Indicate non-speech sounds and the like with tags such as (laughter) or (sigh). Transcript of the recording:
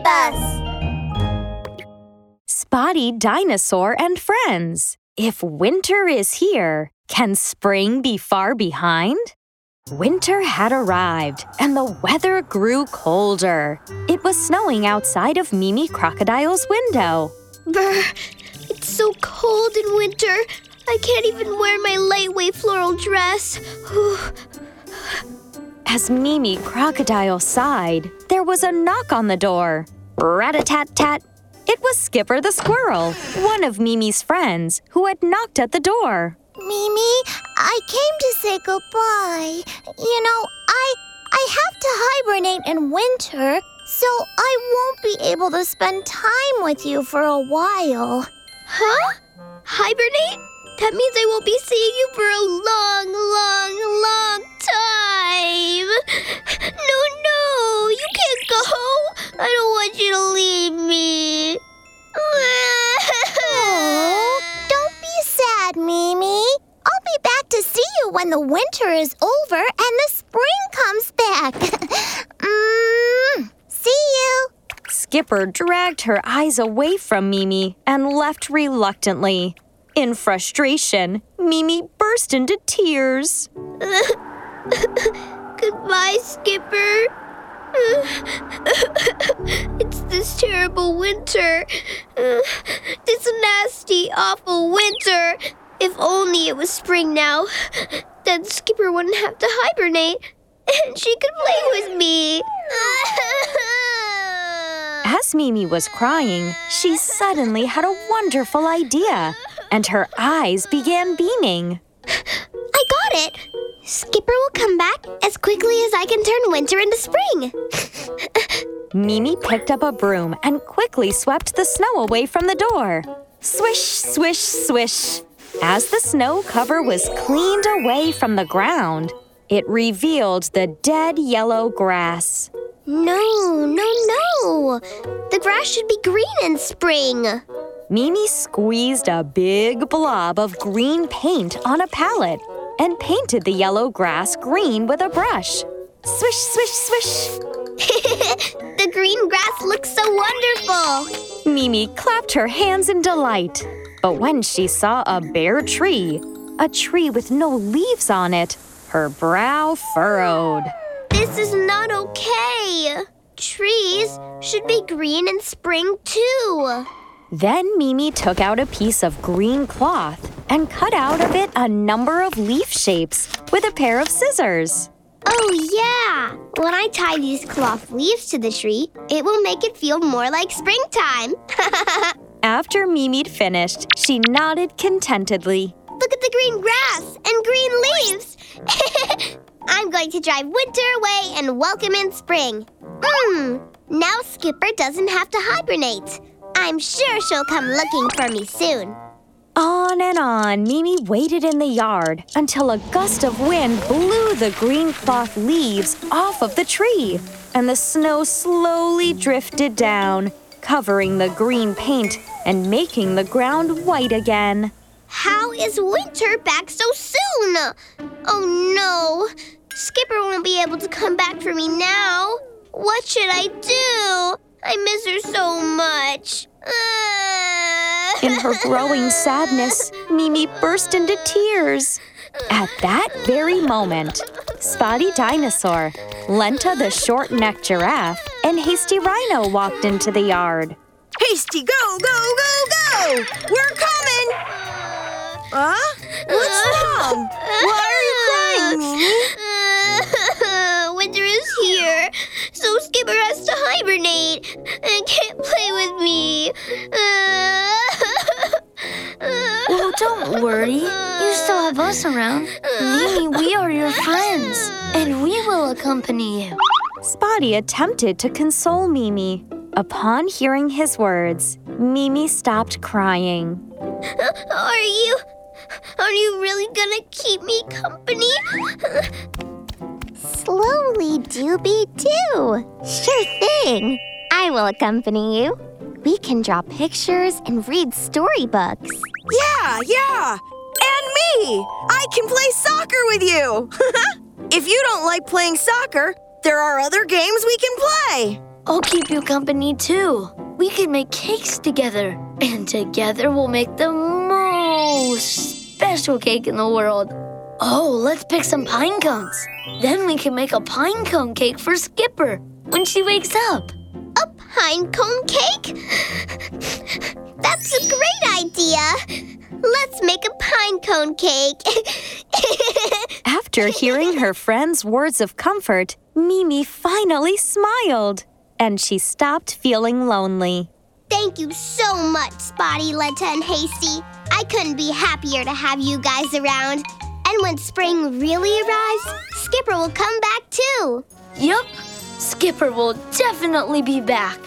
Story Bus. Spotty Dinosaur and Friends. If winter is here, can spring be far behind? Winter had arrived and the weather grew colder. It was snowing outside of Mimi Crocodile's window. Brr, it's so cold in winter. I can't even wear my lightweight floral dress. As Mimi Crocodile sighed, there was a knock on the door. Rat-a-tat-tat. It was Skipper the Squirrel, one of Mimi's friends, who had knocked at the door. Mimi, I came to say goodbye. You know, I I have to hibernate in winter, so I won't be able to spend time with you for a while. Huh? Hibernate? That means I won't be seeing you for a long, long, long when the winter is over and the spring comes back. (laughs) mm, see you. Skipper dragged her eyes away from Mimi and left reluctantly. In frustration, Mimi burst into tears. (laughs) Goodbye, Skipper. (laughs) it's this terrible winter. This nasty, awful winter. If only it was spring now. Then Skipper wouldn't have to hibernate. And she could play with me. (laughs) As Mimi was crying, she suddenly had a wonderful idea, and her eyes began beaming. I got it! Skipper will come back as quickly as I can turn winter into spring. (laughs) Mimi picked up a broom and quickly swept the snow away from the door. Swish, swish, swish. As the snow cover was cleaned away from the ground, it revealed the dead yellow grass. No, no, no! The grass should be green in spring. Mimi squeezed a big blob of green paint on a palette and painted the yellow grass green with a brush. Swish, swish, swish. (laughs) the green grass looks so wonderful. Mimi clapped her hands in delight. But when she saw a bare tree, a tree with no leaves on it, her brow furrowed. This is not okay. Trees should be green in spring too. Then Mimi took out a piece of green cloth and cut out of it a number of leaf shapes with a pair of scissors. Oh, yeah! When I tie these cloth leaves to the tree, it will make it feel more like springtime. (laughs) After Mimi'd finished, she nodded contentedly. Look at the green grass and green leaves! (laughs) I'm going to drive winter away and welcome in spring. Mmm, now Skipper doesn't have to hibernate. I'm sure she'll come looking for me soon. On and on, Mimi waited in the yard until a gust of wind blew the green cloth leaves off of the tree, and the snow slowly drifted down, covering the green paint and making the ground white again. How is winter back so soon? Oh no! Skipper won't be able to come back for me now. What should I do? I miss her so much. Uh. In her growing (laughs) sadness, Mimi burst into tears. At that very moment, Spotty Dinosaur, Lenta the short necked giraffe, and Hasty Rhino walked into the yard. Hasty, go, go, go, go! We're coming! Huh? What's wrong? Why are you crying, (laughs) Mimi? Winter is here, so Skipper has to hibernate and can't play with me. (laughs) Well, don't worry. You still have us around. Mimi, we are your friends, and we will accompany you. Spotty attempted to console Mimi. Upon hearing his words, Mimi stopped crying. (laughs) Are you. Are you really gonna keep me company? (laughs) Slowly, Doobie Doo. Sure thing. I will accompany you. We can draw pictures and read storybooks. Yeah, yeah! And me! I can play soccer with you! (laughs) if you don't like playing soccer, there are other games we can play. I'll keep you company too. We can make cakes together, and together we'll make the most special cake in the world. Oh, let's pick some pine cones. Then we can make a pine cone cake for Skipper when she wakes up. A pine cone cake? That's a great idea. Let's make a pine cone cake. (laughs) After hearing her friend's words of comfort, Mimi finally smiled and she stopped feeling lonely. Thank you so much, Spotty, Lenta, and Hasty. I couldn't be happier to have you guys around. And when spring really arrives, Skipper will come back too. Yup, Skipper will definitely be back.